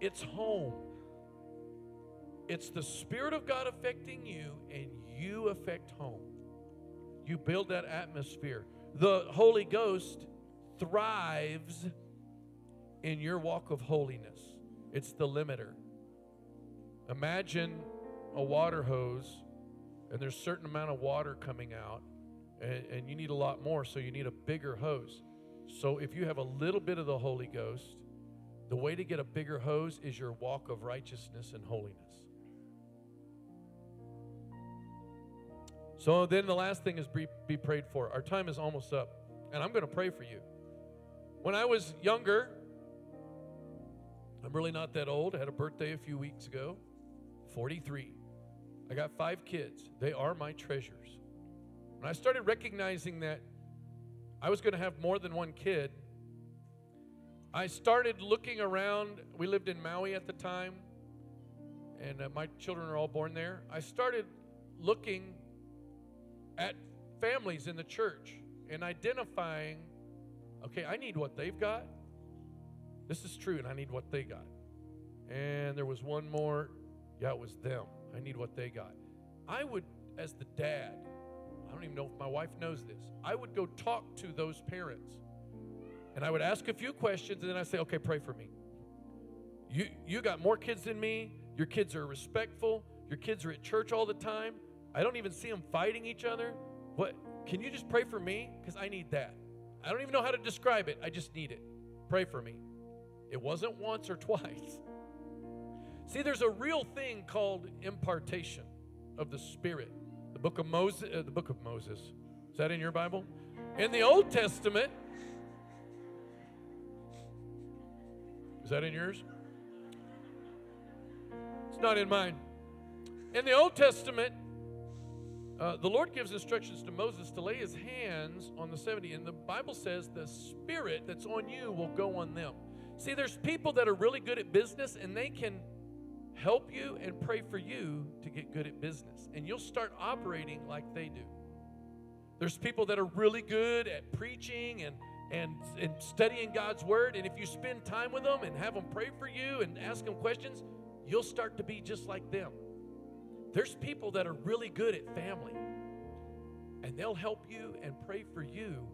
It's home. It's the Spirit of God affecting you, and you affect home. You build that atmosphere. The Holy Ghost thrives in your walk of holiness, it's the limiter. Imagine a water hose, and there's a certain amount of water coming out, and, and you need a lot more, so you need a bigger hose. So if you have a little bit of the Holy Ghost, the way to get a bigger hose is your walk of righteousness and holiness. So then the last thing is be, be prayed for. Our time is almost up, and I'm going to pray for you. When I was younger, I'm really not that old. I had a birthday a few weeks ago, 43. I got five kids. They are my treasures. When I started recognizing that I was going to have more than one kid, I started looking around. We lived in Maui at the time, and uh, my children are all born there. I started looking at families in the church and identifying okay, I need what they've got. This is true, and I need what they got. And there was one more, yeah, it was them. I need what they got. I would, as the dad, I don't even know if my wife knows this, I would go talk to those parents and I would ask a few questions, and then I say, okay, pray for me. You, you got more kids than me. Your kids are respectful. Your kids are at church all the time. I don't even see them fighting each other. What? Can you just pray for me? Because I need that. I don't even know how to describe it. I just need it. Pray for me. It wasn't once or twice. See, there's a real thing called impartation of the Spirit. The book of Moses. Uh, the book of Moses. Is that in your Bible? In the Old Testament, Is that in yours? It's not in mine. In the Old Testament, uh, the Lord gives instructions to Moses to lay his hands on the 70, and the Bible says the spirit that's on you will go on them. See, there's people that are really good at business, and they can help you and pray for you to get good at business, and you'll start operating like they do. There's people that are really good at preaching and and, and studying God's Word. And if you spend time with them and have them pray for you and ask them questions, you'll start to be just like them. There's people that are really good at family, and they'll help you and pray for you.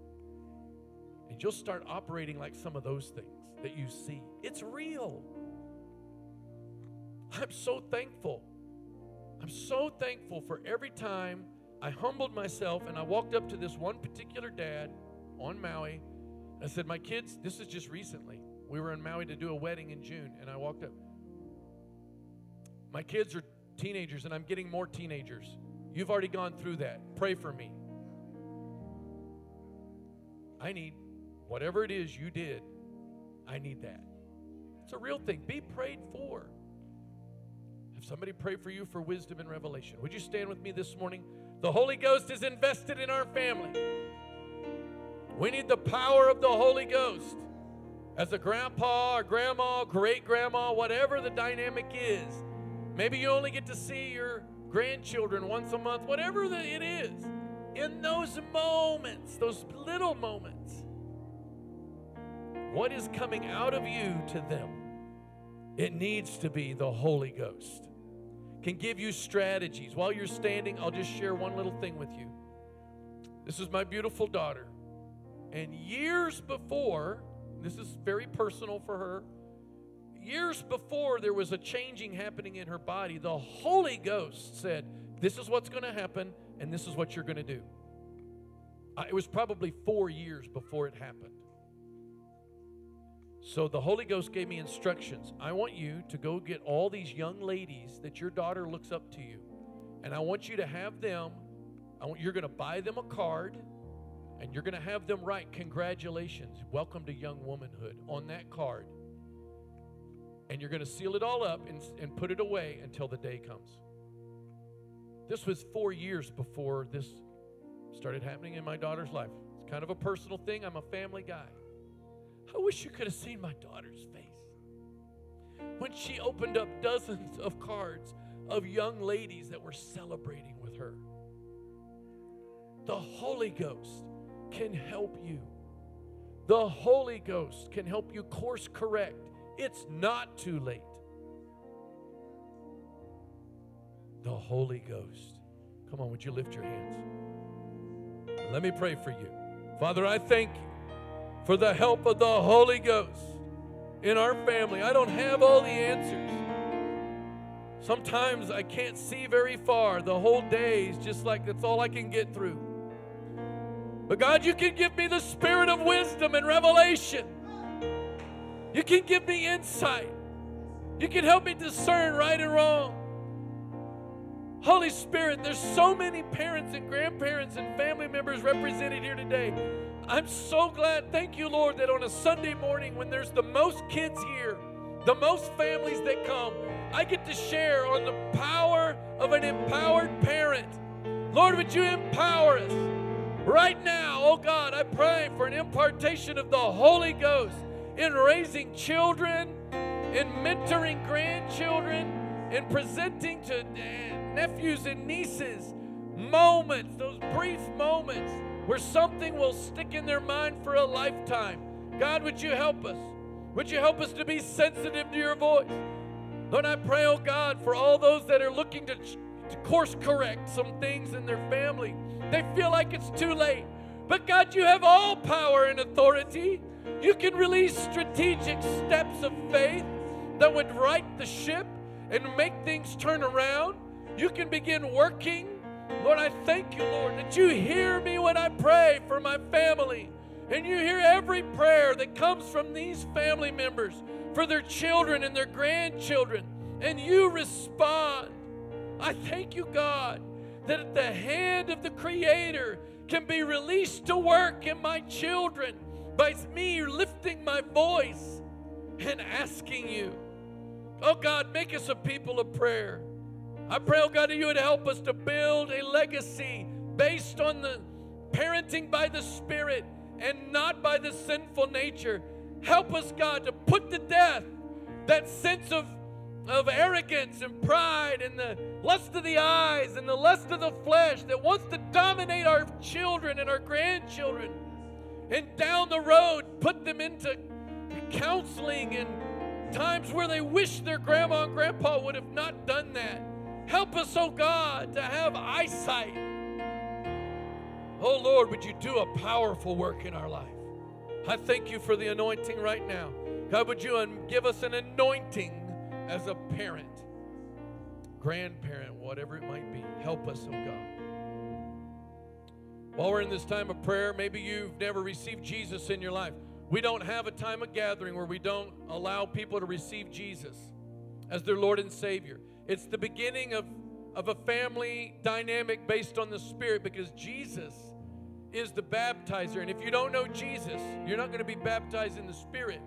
And you'll start operating like some of those things that you see. It's real. I'm so thankful. I'm so thankful for every time I humbled myself and I walked up to this one particular dad on Maui I said, My kids, this is just recently. We were in Maui to do a wedding in June, and I walked up. My kids are teenagers, and I'm getting more teenagers. You've already gone through that. Pray for me. I need whatever it is you did, I need that. It's a real thing. Be prayed for. Have somebody pray for you for wisdom and revelation. Would you stand with me this morning? The Holy Ghost is invested in our family. We need the power of the Holy Ghost. As a grandpa or grandma, great grandma, whatever the dynamic is. Maybe you only get to see your grandchildren once a month, whatever the, it is. In those moments, those little moments, what is coming out of you to them? It needs to be the Holy Ghost. Can give you strategies. While you're standing, I'll just share one little thing with you. This is my beautiful daughter. And years before, this is very personal for her, years before there was a changing happening in her body, the Holy Ghost said, This is what's going to happen, and this is what you're going to do. Uh, it was probably four years before it happened. So the Holy Ghost gave me instructions. I want you to go get all these young ladies that your daughter looks up to you. And I want you to have them, want, you're going to buy them a card and you're going to have them write, Congratulations, welcome to young womanhood on that card. And you're going to seal it all up and, and put it away until the day comes. This was four years before this started happening in my daughter's life. It's kind of a personal thing. I'm a family guy. I wish you could have seen my daughter's face when she opened up dozens of cards of young ladies that were celebrating with her. The Holy Ghost can help you. The Holy Ghost can help you course correct. It's not too late. The Holy Ghost. Come on, would you lift your hands? Let me pray for you. Father, I thank you for the help of the Holy Ghost in our family. I don't have all the answers. Sometimes I can't see very far. The whole day is just like that's all I can get through. But God, you can give me the spirit of wisdom and revelation. You can give me insight. You can help me discern right and wrong. Holy Spirit, there's so many parents and grandparents and family members represented here today. I'm so glad, thank you, Lord, that on a Sunday morning when there's the most kids here, the most families that come, I get to share on the power of an empowered parent. Lord, would you empower us right now? Oh God, I pray for an impartation of the Holy Ghost in raising children, in mentoring grandchildren, in presenting to eh, nephews and nieces moments, those brief moments where something will stick in their mind for a lifetime. God, would you help us? Would you help us to be sensitive to your voice? Lord, I pray, oh God, for all those that are looking to, to course correct some things in their family. They feel like it's too late. But God, you have all power and authority. You can release strategic steps of faith that would right the ship and make things turn around. You can begin working. Lord, I thank you, Lord, that you hear me when I pray for my family. And you hear every prayer that comes from these family members for their children and their grandchildren. And you respond. I thank you, God, that the hand of the Creator can be released to work in my children by me lifting my voice and asking you. Oh God, make us a people of prayer. I pray, oh God, that you would help us to build a legacy based on the parenting by the Spirit and not by the sinful nature. Help us, God, to put to death that sense of, of arrogance and pride and the lust of the eyes and the lust of the flesh that wants to dominate our children and our grandchildren. And down the road, put them into counseling and times where they wish their grandma and grandpa would have not done that. Help us, oh God, to have eyesight. Oh Lord, would you do a powerful work in our life? I thank you for the anointing right now. God, would you give us an anointing as a parent, grandparent, whatever it might be? Help us, oh God. While we're in this time of prayer, maybe you've never received Jesus in your life. We don't have a time of gathering where we don't allow people to receive Jesus as their Lord and Savior. It's the beginning of, of a family dynamic based on the Spirit because Jesus is the baptizer. And if you don't know Jesus, you're not going to be baptized in the Spirit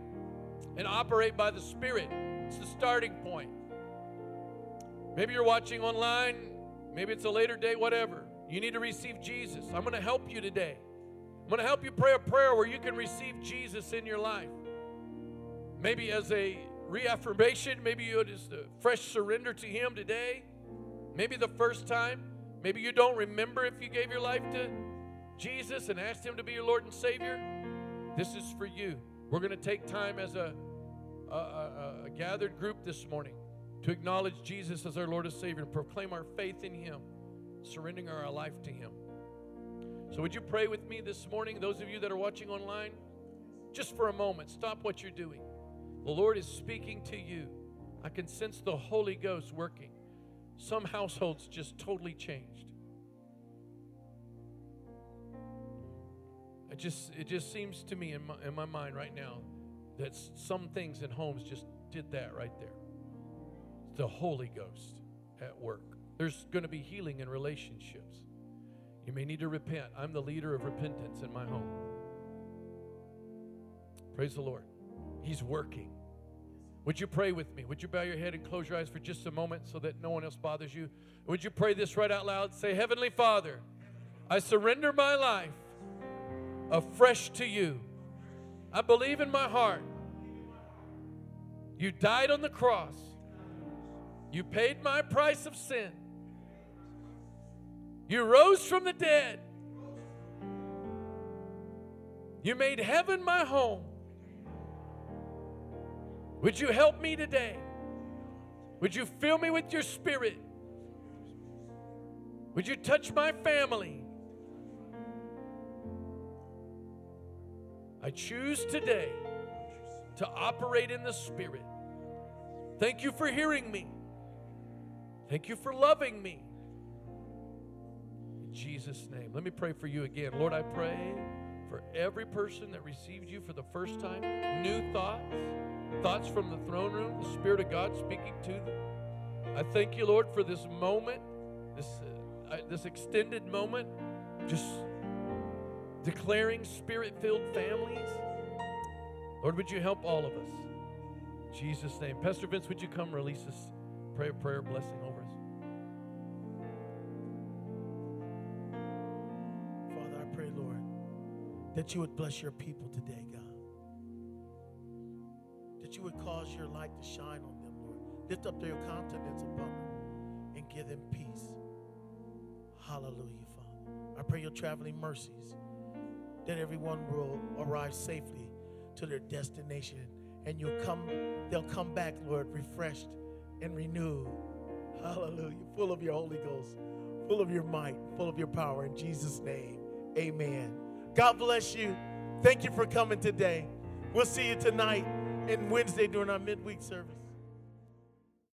and operate by the Spirit. It's the starting point. Maybe you're watching online, maybe it's a later date, whatever. You need to receive Jesus. I'm going to help you today. I'm going to help you pray a prayer where you can receive Jesus in your life. Maybe as a reaffirmation, maybe you just a fresh surrender to Him today. Maybe the first time. Maybe you don't remember if you gave your life to Jesus and asked Him to be your Lord and Savior. This is for you. We're going to take time as a, a, a, a gathered group this morning to acknowledge Jesus as our Lord and Savior and proclaim our faith in Him, surrendering our life to Him. So, would you pray with me this morning? Those of you that are watching online, just for a moment, stop what you're doing. The Lord is speaking to you. I can sense the Holy Ghost working. Some households just totally changed. It just, it just seems to me in my, in my mind right now that some things in homes just did that right there. The Holy Ghost at work. There's going to be healing in relationships. You may need to repent. I'm the leader of repentance in my home. Praise the Lord. He's working. Would you pray with me? Would you bow your head and close your eyes for just a moment so that no one else bothers you? Would you pray this right out loud? Say, Heavenly Father, I surrender my life afresh to you. I believe in my heart. You died on the cross. You paid my price of sin. You rose from the dead. You made heaven my home. Would you help me today? Would you fill me with your spirit? Would you touch my family? I choose today to operate in the Spirit. Thank you for hearing me. Thank you for loving me. In Jesus' name. Let me pray for you again. Lord, I pray for every person that received you for the first time, new thoughts, thoughts from the throne room, the Spirit of God speaking to them. I thank you, Lord, for this moment, this, uh, this extended moment, just declaring spirit filled families. Lord, would you help all of us? In Jesus' name. Pastor Vince, would you come release this prayer, prayer blessing over us? Father, I pray, Lord, that you would bless your people today, God. That you would cause your light to shine on them, Lord. Lift up their countenance upon them and give them peace. Hallelujah, Father. I pray your traveling mercies that everyone will arrive safely to their destination. And you'll come they'll come back lord refreshed and renewed. Hallelujah. Full of your holy ghost full of your might full of your power. In jesus name amen. God bless you. Thank you for coming today. We'll see you tonight and wednesday during our midweek service